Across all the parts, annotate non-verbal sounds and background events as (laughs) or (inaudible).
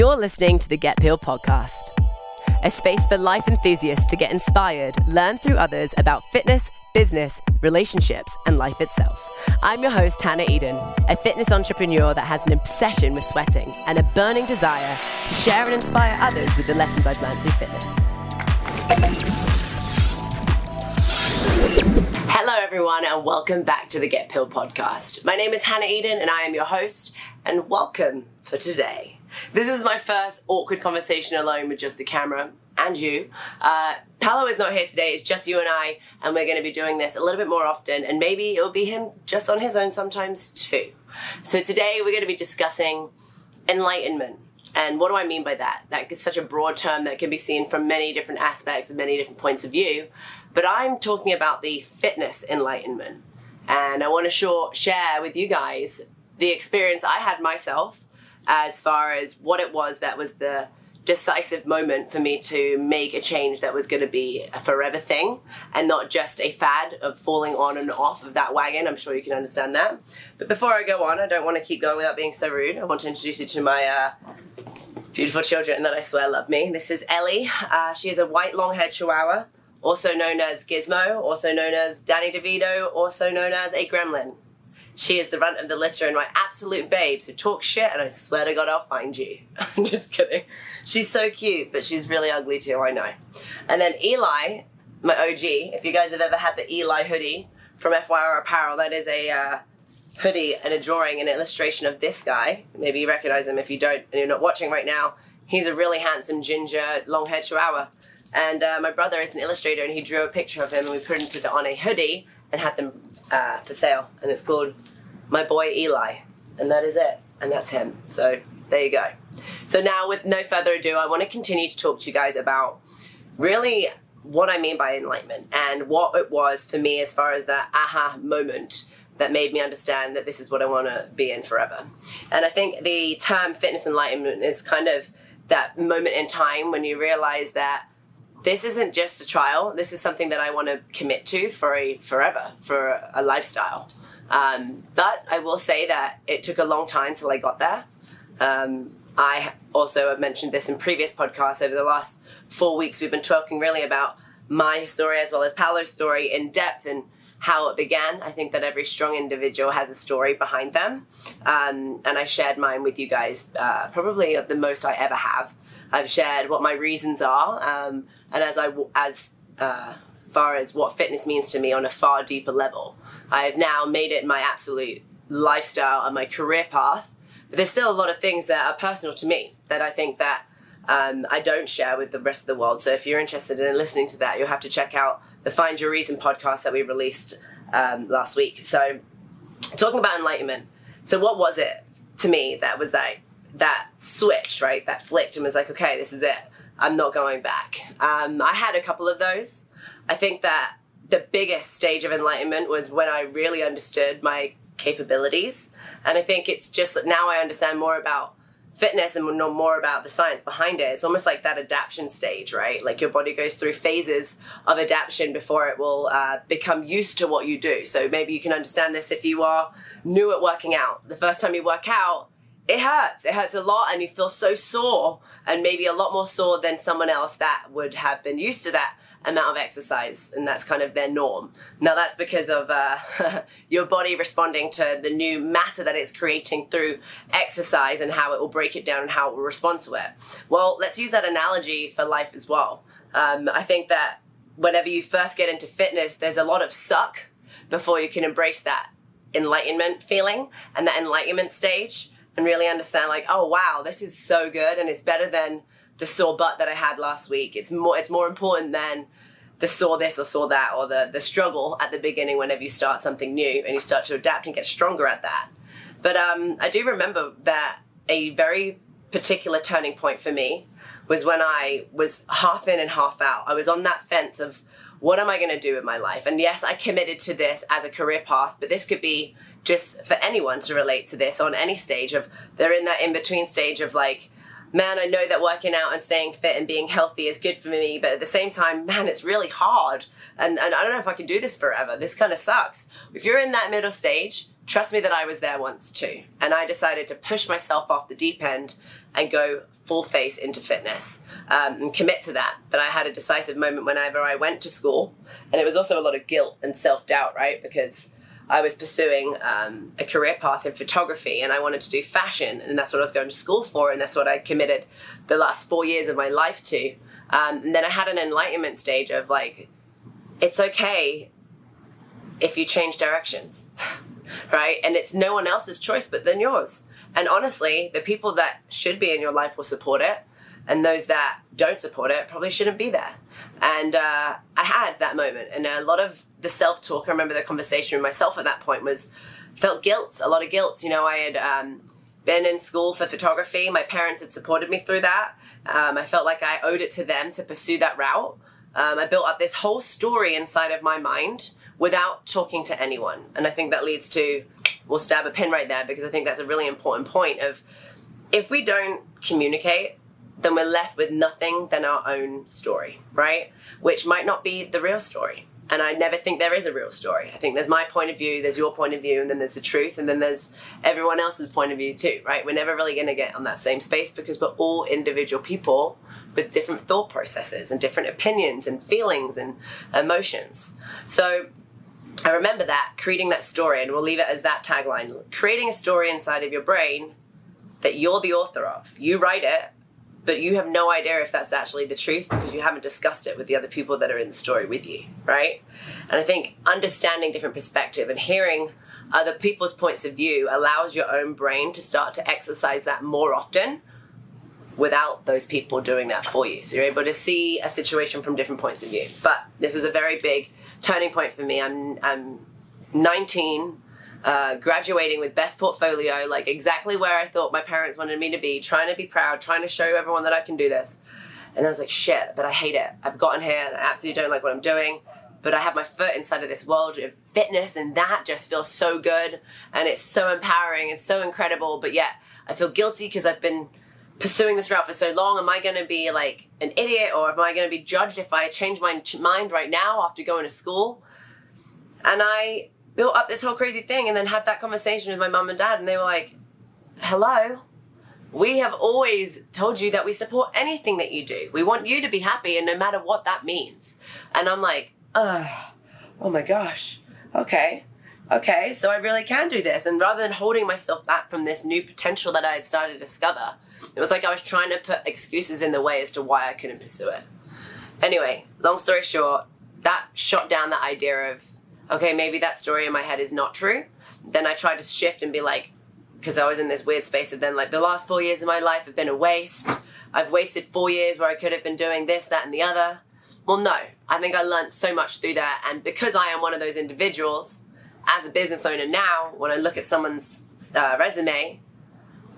You're listening to the Get Peel podcast, a space for life enthusiasts to get inspired, learn through others about fitness, business, relationships, and life itself. I'm your host, Hannah Eden, a fitness entrepreneur that has an obsession with sweating and a burning desire to share and inspire others with the lessons I've learned through fitness. Hello, everyone, and welcome back to the Get Pill podcast. My name is Hannah Eden, and I am your host, and welcome for today. This is my first awkward conversation alone with just the camera and you. Uh, Paolo is not here today, it's just you and I, and we're going to be doing this a little bit more often, and maybe it'll be him just on his own sometimes too. So today we're going to be discussing enlightenment. And what do I mean by that? That is such a broad term that can be seen from many different aspects and many different points of view. But I'm talking about the fitness enlightenment. And I want to share with you guys the experience I had myself as far as what it was that was the decisive moment for me to make a change that was going to be a forever thing and not just a fad of falling on and off of that wagon. I'm sure you can understand that. But before I go on, I don't want to keep going without being so rude. I want to introduce you to my uh, beautiful children that I swear love me. This is Ellie. Uh, she is a white long haired chihuahua, also known as Gizmo, also known as Danny DeVito, also known as a gremlin. She is the runt of the litter and my absolute babe, so talk shit and I swear to God I'll find you. (laughs) I'm just kidding. She's so cute, but she's really ugly too, I know. And then Eli, my OG, if you guys have ever had the Eli hoodie from FYR Apparel, that is a uh, hoodie and a drawing and an illustration of this guy. Maybe you recognize him if you don't and you're not watching right now. He's a really handsome ginger, long haired chihuahua. And uh, my brother is an illustrator and he drew a picture of him and we printed it on a hoodie and had them uh, for sale. And it's called My Boy Eli. And that is it. And that's him. So there you go. So now, with no further ado, I want to continue to talk to you guys about really what I mean by enlightenment and what it was for me as far as that aha moment that made me understand that this is what I want to be in forever. And I think the term fitness enlightenment is kind of that moment in time when you realize that this isn't just a trial. This is something that I want to commit to for a forever, for a lifestyle. Um, but I will say that it took a long time till I got there. Um, I also have mentioned this in previous podcasts over the last four weeks. We've been talking really about my story as well as Paolo's story in depth and how it began. I think that every strong individual has a story behind them. Um, and I shared mine with you guys, uh, probably the most I ever have. I've shared what my reasons are, um, and as I as uh, far as what fitness means to me on a far deeper level. I have now made it my absolute lifestyle and my career path. But there's still a lot of things that are personal to me that I think that um, I don't share with the rest of the world. So if you're interested in listening to that, you'll have to check out the Find Your Reason podcast that we released um, last week. So talking about enlightenment. So what was it to me that was like that switch, right? That flicked and was like, okay, this is it. I'm not going back. Um, I had a couple of those. I think that the biggest stage of enlightenment was when I really understood my capabilities. And I think it's just that now I understand more about fitness and know more about the science behind it. It's almost like that adaptation stage, right? Like your body goes through phases of adaptation before it will uh, become used to what you do. So maybe you can understand this if you are new at working out. The first time you work out, it hurts. It hurts a lot, and you feel so sore, and maybe a lot more sore than someone else that would have been used to that amount of exercise, and that's kind of their norm. Now, that's because of uh, (laughs) your body responding to the new matter that it's creating through exercise and how it will break it down and how it will respond to it. Well, let's use that analogy for life as well. Um, I think that whenever you first get into fitness, there's a lot of suck before you can embrace that enlightenment feeling and that enlightenment stage and really understand like oh wow this is so good and it's better than the sore butt that I had last week. It's more it's more important than the sore this or sore that or the the struggle at the beginning whenever you start something new and you start to adapt and get stronger at that. But um, I do remember that a very particular turning point for me was when I was half in and half out. I was on that fence of what am I going to do with my life? And yes, I committed to this as a career path, but this could be just for anyone to relate to this on any stage of they're in that in between stage of like man, I know that working out and staying fit and being healthy is good for me, but at the same time, man, it's really hard. And, and I don't know if I can do this forever. This kind of sucks. If you're in that middle stage, trust me that I was there once too. And I decided to push myself off the deep end and go full face into fitness um, and commit to that. But I had a decisive moment whenever I went to school. And it was also a lot of guilt and self doubt, right? Because I was pursuing um, a career path in photography and I wanted to do fashion, and that's what I was going to school for, and that's what I committed the last four years of my life to. Um, and then I had an enlightenment stage of like, it's okay if you change directions, (laughs) right? And it's no one else's choice but then yours. And honestly, the people that should be in your life will support it, and those that don't support it probably shouldn't be there. And uh, I had that moment, and a lot of the self talk. I remember the conversation with myself at that point was felt guilt, a lot of guilt. You know, I had um, been in school for photography. My parents had supported me through that. Um, I felt like I owed it to them to pursue that route. Um, I built up this whole story inside of my mind without talking to anyone, and I think that leads to we'll stab a pin right there because I think that's a really important point of if we don't communicate then we're left with nothing than our own story, right? Which might not be the real story. And I never think there is a real story. I think there's my point of view, there's your point of view, and then there's the truth, and then there's everyone else's point of view too, right? We're never really to get on that same space because we're all individual people with different thought processes and different opinions and feelings and emotions. So I remember that, creating that story, and we'll leave it as that tagline creating a story inside of your brain that you're the author of. You write it, but you have no idea if that's actually the truth because you haven't discussed it with the other people that are in the story with you, right? And I think understanding different perspective and hearing other people's points of view allows your own brain to start to exercise that more often without those people doing that for you. So you're able to see a situation from different points of view. But this was a very big turning point for me. I'm I'm 19 uh, graduating with best portfolio, like exactly where I thought my parents wanted me to be, trying to be proud, trying to show everyone that I can do this. And I was like, shit, but I hate it. I've gotten here and I absolutely don't like what I'm doing. But I have my foot inside of this world of fitness, and that just feels so good. And it's so empowering and so incredible. But yet, I feel guilty because I've been pursuing this route for so long. Am I going to be like an idiot, or am I going to be judged if I change my mind right now after going to school? And I built up this whole crazy thing and then had that conversation with my mum and dad and they were like hello we have always told you that we support anything that you do. We want you to be happy and no matter what that means. And i'm like Ugh, oh my gosh okay okay so i really can do this. And rather than holding myself back from this new potential that i had started to discover it was like i was trying to put excuses in the way as to why i couldn't pursue it. Anyway long story short that shot down the idea of okay, maybe that story in my head is not true. Then I try to shift and be like, because I was in this weird space of then like the last four years of my life have been a waste. I've wasted four years where I could have been doing this, that, and the other. Well, no, I think I learned so much through that. And because I am one of those individuals, as a business owner now, when I look at someone's uh, resume,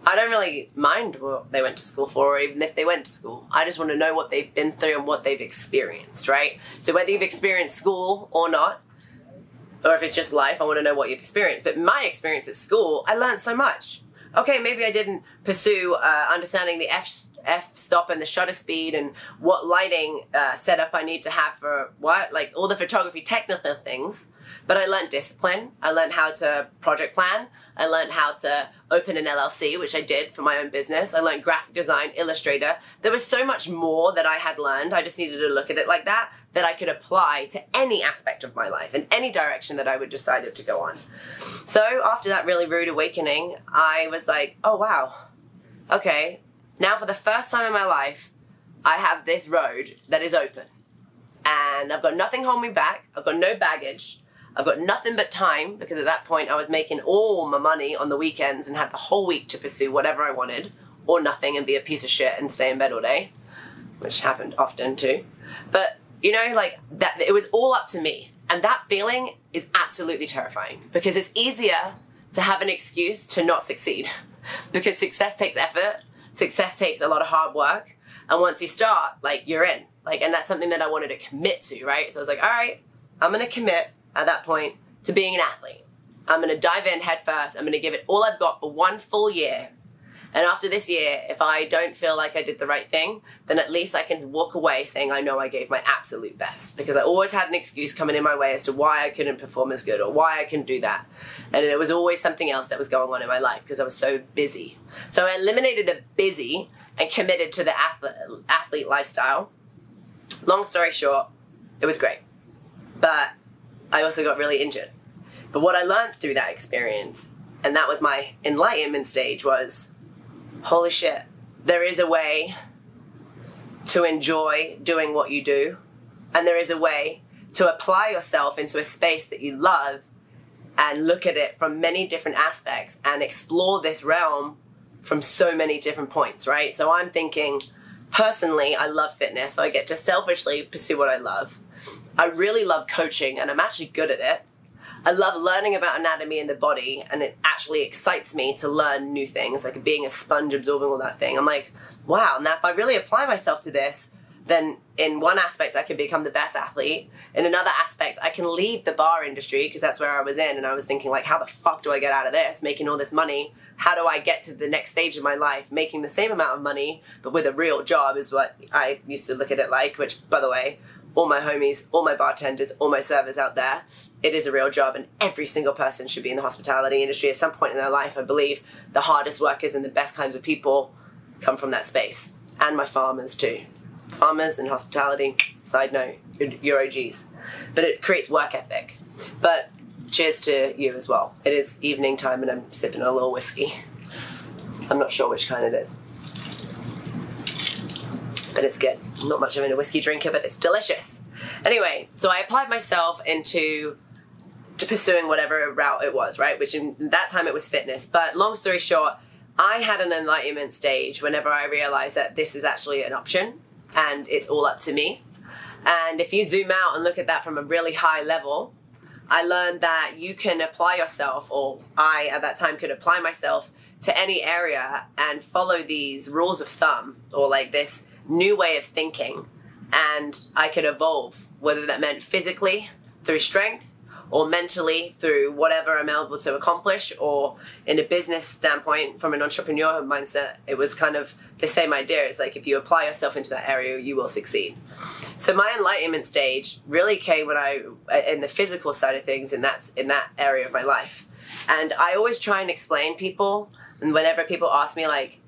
I don't really mind what they went to school for, or even if they went to school. I just want to know what they've been through and what they've experienced, right? So whether you've experienced school or not, or if it's just life, I want to know what you've experienced. But my experience at school, I learned so much. Okay, maybe I didn't pursue uh, understanding the F f stop and the shutter speed and what lighting uh, setup I need to have for what, like all the photography technical things. But I learned discipline. I learned how to project plan. I learned how to open an LLC, which I did for my own business. I learned graphic design, Illustrator. There was so much more that I had learned. I just needed to look at it like that, that I could apply to any aspect of my life and any direction that I would decide to go on. So after that really rude awakening, I was like, oh wow, okay, now for the first time in my life, I have this road that is open. And I've got nothing holding me back. I've got no baggage. I've got nothing but time because at that point I was making all my money on the weekends and had the whole week to pursue whatever I wanted or nothing and be a piece of shit and stay in bed all day, which happened often too. But you know, like that, it was all up to me. And that feeling is absolutely terrifying because it's easier to have an excuse to not succeed (laughs) because success takes effort, success takes a lot of hard work. And once you start, like you're in. Like, and that's something that I wanted to commit to, right? So I was like, all right, I'm gonna commit at that point to being an athlete. I'm to dive in head first. I'm to give it all I've got for one full year. And after this year, if I don't feel like I did the right thing, then at least I can walk away saying I know I gave my absolute best because I always had an excuse coming in my way as to why I couldn't perform as good or why I couldn't do that. And it was always something else that was going on in my life because I was so busy. So I eliminated the busy and committed to the athlete, lifestyle. Long story short, it was great. But I also got really injured. But what I learned through that experience, and that was my enlightenment stage, was holy shit, there is a way to enjoy doing what you do, and there is a way to apply yourself into a space that you love and look at it from many different aspects and explore this realm from so many different points, right? So I'm thinking, personally, I love fitness, so I get to selfishly pursue what I love. I really love coaching, and I'm actually good at it. I love learning about anatomy in the body, and it actually excites me to learn new things, like being a sponge absorbing all that thing. I'm like, wow, now if I really apply myself to this, then in one aspect I can become the best athlete. In another aspect, I can leave the bar industry because that's where I was in, and I was thinking like, how the fuck do I get out of this? Making all this money. How do I get to the next stage of my life, making the same amount of money but with a real job? Is what I used to look at it like. Which, by the way, all my homies, all my bartenders, all my servers out there, it is a real job, and every single person should be in the hospitality industry at some point in their life. I believe the hardest workers and the best kinds of people come from that space, and my farmers too. Farmers and hospitality, side note, you're OGs. But it creates work ethic. But cheers to you as well. It is evening time, and I'm sipping a little whiskey. I'm not sure which kind it is but it's good. I'm not much of a whiskey drinker, but it's delicious. Anyway, so I applied myself into to pursuing whatever route it was, right? Which in that time it was fitness. But long story short, I had an enlightenment stage whenever I realized that this is actually an option and it's all up to me. And if you zoom out and look at that from a really high level, I learned that you can apply yourself, or I at that time could apply myself to any area and follow these rules of thumb or like this new way of thinking and I could evolve, whether that meant physically through strength or mentally through whatever I'm able to accomplish, or in a business standpoint, from an entrepreneur mindset, it was kind of the same idea. It's like if you apply yourself into that area, you will succeed. So my enlightenment stage really came when I, in the physical side of things, and that's in that area of my life. And I always try and explain people, and whenever people ask me like,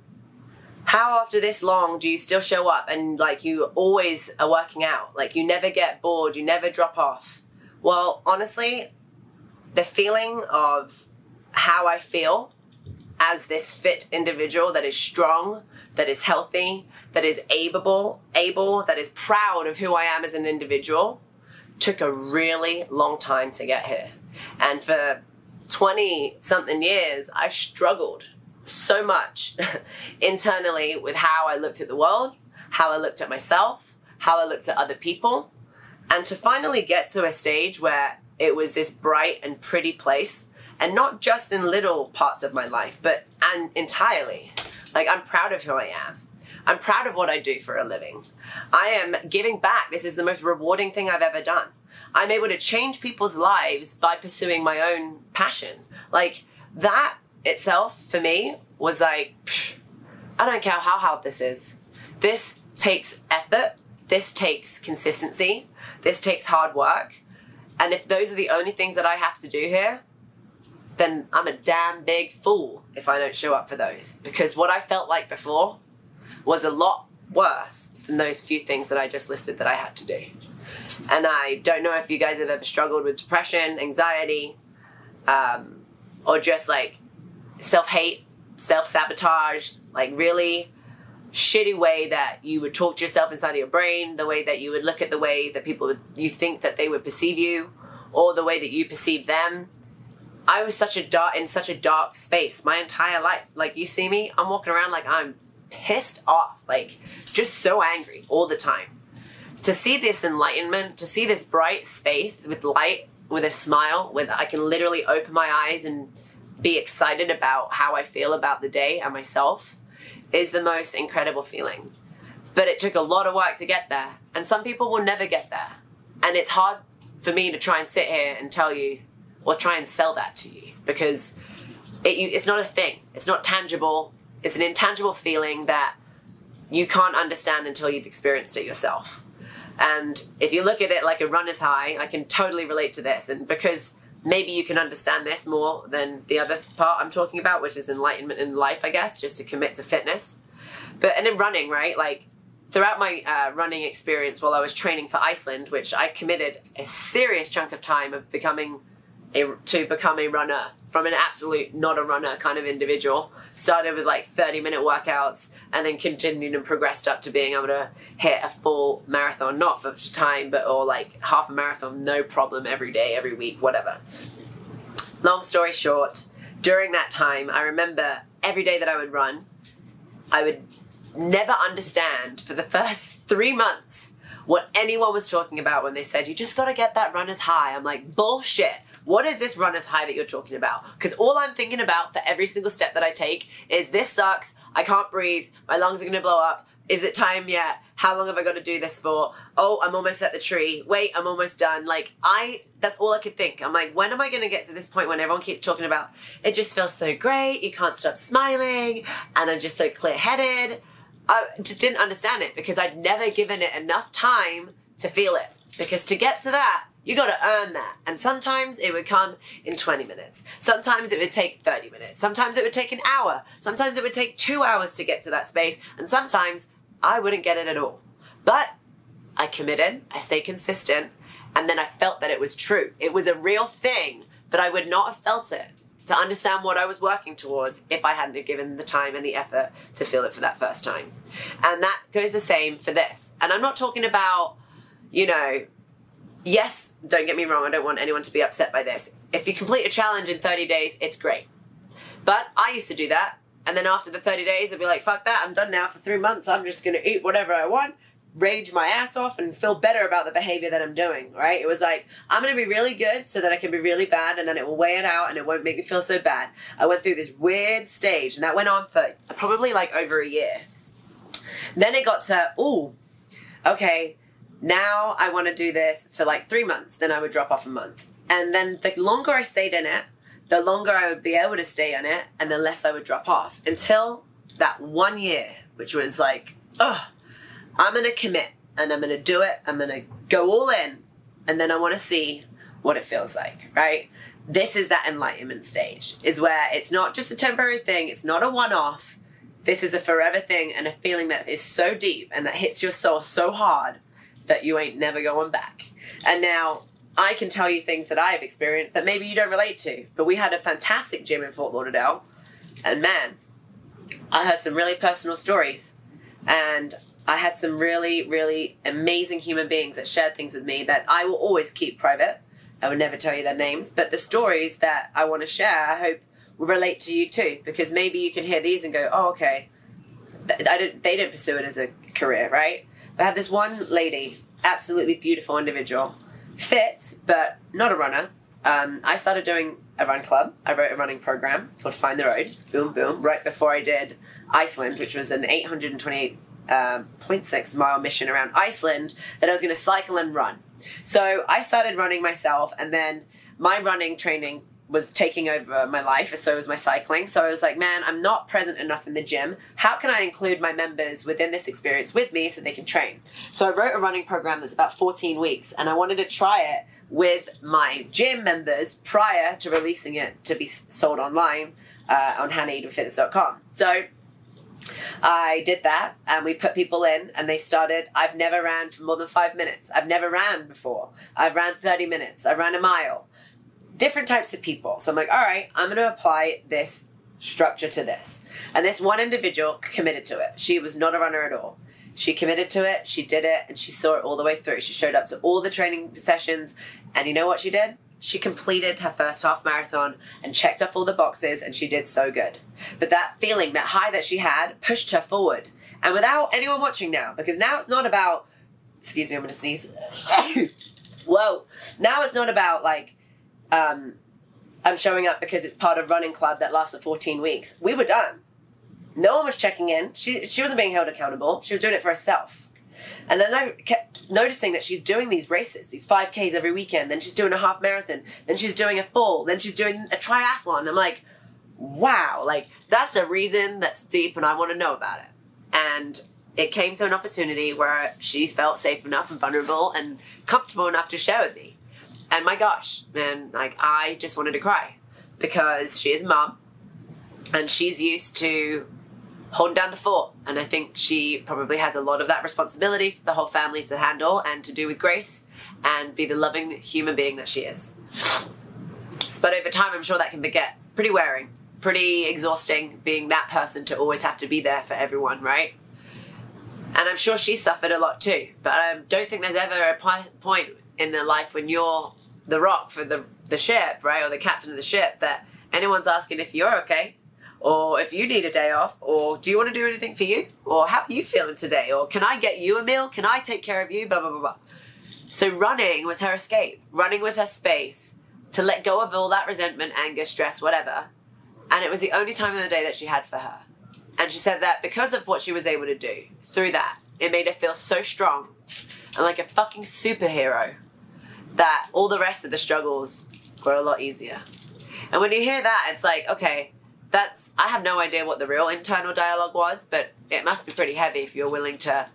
how after this long do you still show up and like you always are working out? Like you never get bored you never drop off. Well honestly the feeling of how i feel as this fit individual that is strong that is healthy that is able able that is proud of who i am as an individual took a really long time to get here. And for 20 something years i struggled so much (laughs) internally with how I looked at the world, how I looked at myself, how I looked at other people, and to finally get to a stage where it was this bright and pretty place, and not just in little parts of my life, but and entirely. Like I'm proud of who I am. I'm proud of what I do for a living. I am giving back. This is the most rewarding thing I've ever done. I'm able to change people's lives by pursuing my own passion. Like that itself for me was like, I don't care how hard this is. This takes effort. This takes consistency. This takes hard work. And if those are the only things that I have to do here, then I'm a damn big fool if I don't show up for those. Because what I felt like before was a lot worse than those few things that I just listed that I had to do. And I don't know if you guys have ever struggled with depression, anxiety, um, or just like self hate, self sabotage, like really shitty way that you would talk to yourself inside of your brain, the way that you would look at the way that people would, you think that they would perceive you, or the way that you perceive them. I was such a dark in such a dark space my entire life. Like you see me, I'm walking around like I'm pissed off, like just so angry all the time. To see this enlightenment, to see this bright space with light, with a smile, with I can literally open my eyes and be excited about how I feel about the day and myself is the most incredible feeling. But it took a lot of work to get there, and some people will never get there. And it's hard for me to try and sit here and tell you or try and sell that to you because it, you, it's not a thing, it's not tangible, It's an intangible feeling that you can't understand until you've experienced it yourself. And if you look at it like a runner's high, I can totally relate to this. And because maybe you can understand this more than the other part I'm talking about, which is enlightenment in life, I guess, just to commit to fitness. But and in running, right? Like throughout my uh, running experience while I was training for Iceland, which I committed a serious chunk of time of becoming a, to become a runner from an absolute not a runner kind of individual. Started with like 30 minute workouts and then continued and progressed up to being able to hit a full marathon, not for time, but or like half a marathon, no problem every day, every week, whatever. Long story short, during that time, I remember every day that I would run, I would never understand for the first (laughs) three months what anyone was talking about when they said, you just gotta get that runner's high. I'm like, bullshit. What is this runner's high that you're talking about? Because all I'm thinking about for every single step that I take is this sucks. I can't breathe. My lungs are going to blow up. Is it time yet? How long have I got to do this for? Oh, I'm almost at the tree. Wait, I'm almost done. Like, I, that's all I could think. I'm like, when am I going to get to this point when everyone keeps talking about it just feels so great, you can't stop smiling, and I'm just so clear headed? I just didn't understand it because I'd never given it enough time to feel it. Because to get to that, you got to earn that. And sometimes it would come in 20 minutes. Sometimes it would take 30 minutes. Sometimes it would take an hour. Sometimes it would take two hours to get to that space. And sometimes I wouldn't get it at all. But I committed, I stayed consistent, and then I felt that it was true. It was a real thing, but I would not have felt it to understand what I was working towards if I hadn't given the time and the effort to feel it for that first time. And that goes the same for this. And I'm not talking about, you know, yes, don't get me wrong, I don't want anyone to be upset by this. If you complete a challenge in 30 days, it's great. But I used to do that, and then after the 30 days, I'd be like, fuck that, I'm done now for three months, I'm just gonna eat whatever I want, rage my ass off, and feel better about the behavior that I'm doing, right? It was like, I'm gonna be really good so that I can be really bad, and then it will weigh it out and it won't make me feel so bad. I went through this weird stage, and that went on for probably like over a year. Then it got to, ooh, okay, now I want to do this for like three months, then I would drop off a month. And then the longer I stayed in it, the longer I would be able to stay on it, and the less I would drop off until that one year, which was like, oh, I'm going to commit and I'm going to do it. I'm going to go all in, and then I want to see what it feels like, right? This is that enlightenment stage, is where it's not just a temporary thing, it's not a one off. This is a forever thing and a feeling that is so deep and that hits your soul so hard that you ain't never going back. And now I can tell you things that I've experienced that maybe you don't relate to. But we had a fantastic gym in Fort Lauderdale, and man, I heard some really personal stories. And I had some really, really amazing human beings that shared things with me that I will always keep private. I would never tell you their names, but the stories that I want to share, I hope will relate to you too, because maybe you can hear these and go, "Oh, okay." I didn't, they didn't pursue it as a career, right? I had this one lady, absolutely beautiful individual, fit but not a runner. Um, I started doing a run club. I wrote a running program called Find the Road. Boom, boom. Right before I did Iceland, which was an 828 um, mile mission around Iceland that I was going to cycle and run. So I started running myself, and then my running training was taking over my life, so was my cycling. So I was like, man, I'm not present enough in the gym. How can I include my members within this experience with me so they can train? So I wrote a running program that's about 14 weeks, and I wanted to try it with my gym members prior to releasing it to be sold online uh, on hannahedenfitness.com. So I did that and we put people in and they started. I've never ran for more than five minutes. I've never ran before. I've ran 30 minutes. I ran a mile. Different types of people. So I'm like, all right, I'm going to apply this structure to this. And this one individual committed to it. She was not a runner at all. She committed to it, she did it, and she saw it all the way through. She showed up to all the training sessions, and you know what she did? She completed her first half marathon and checked off all the boxes, and she did so good. But that feeling, that high that she had, pushed her forward. And without anyone watching now, because now it's not about, excuse me, I'm gonna sneeze. (coughs) Whoa. Now it's not about like, um, I'm showing up because it's part of running club that lasted 14 weeks. We were done. No one was checking in. She, she wasn't being held accountable. She was doing it for herself. And then I kept noticing that she's doing these races, these 5Ks every weekend. Then she's doing a half marathon. Then she's doing a full. Then she's doing a triathlon. I'm like, wow, like that's a reason that's deep and I want to know about it. And it came to an opportunity where she felt safe enough and vulnerable and comfortable enough to share with me. And my gosh, man, like I just wanted to cry because she is a mom and she's used to holding down the fort. And I think she probably has a lot of that responsibility for the whole family to handle and to do with grace and be the loving human being that she is. But over time, I'm sure that can get pretty wearing, pretty exhausting being that person to always have to be there for everyone, right? And I'm sure she suffered a lot too. But I don't think there's ever a point in their life when you're the rock for the, the ship, right? Or the captain of the ship that anyone's asking if you're okay or if you need a day off, or do you want to do anything for you, or how are you feeling today, or can I get you a meal? Can I take care of you? Blah blah blah blah. So running was her escape. Running was her space to let go of all that resentment, anger, stress, whatever. And it was the only time of the day that she had for her. And she said that because of what she was able to do through that, it made her feel so strong and like a fucking superhero that all the rest of the struggles were a lot easier. And when you hear that, it's like, okay, that's I have no idea what the real internal dialogue was, but it must be pretty heavy if you're willing to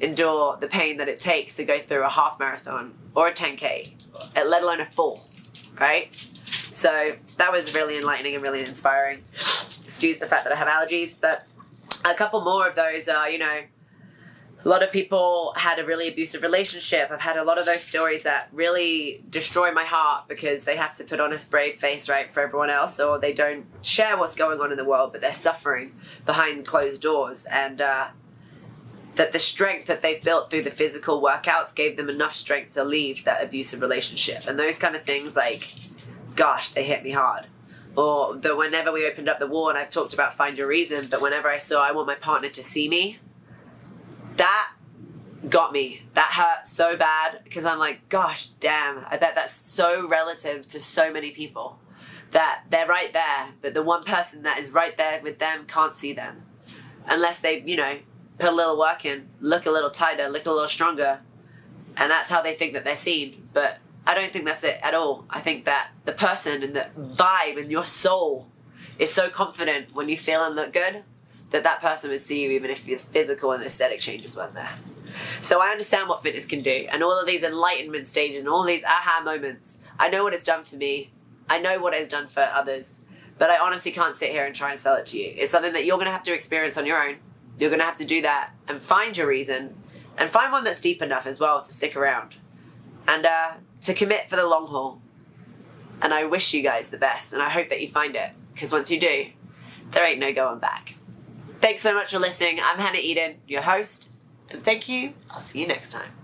endure the pain that it takes to go through a half marathon or a 10k, let alone a full, right? So that was really enlightening and really inspiring. Excuse the fact that I have allergies, but a couple more of those are, you know, a lot of people had a really abusive relationship. I've had a lot of those stories that really destroy my heart because they have to put on a brave face, right, for everyone else, or they don't share what's going on in the world, but they're suffering behind closed doors. And uh, that the strength that they've built through the physical workouts gave them enough strength to leave that abusive relationship. And those kind of things, like, gosh, they hit me hard. Or the whenever we opened up the war, and I've talked about find your reason, but whenever I saw I want my partner to see me, got me. That hurt so bad because I'm like, gosh, damn, I bet that's so relative to so many people that they're right there, but the one person that is right there with them can't see them unless they, you know, put a little work in, look a little tighter, look a little stronger, and that's how they think that they're seen. But I don't think that's it at all. I think that the person and the vibe and your soul is so confident when you feel and look good that that person would see you even if your physical and aesthetic changes weren't there. So I understand what fitness can do and all of these enlightenment stages and all these aha moments. I know what it's done for me. I know what it's done for others. But I honestly can't sit here and try and sell it to you. It's something that you're going to have to experience on your own. You're going to have to do that and find your reason and find one that's deep enough as well to stick around and uh, to commit for the long haul. And I wish you guys the best and I hope that you find it because once you do, there ain't no going back. Thanks so much for listening. I'm Hannah Eden, your host, and thank you. I'll see you next time.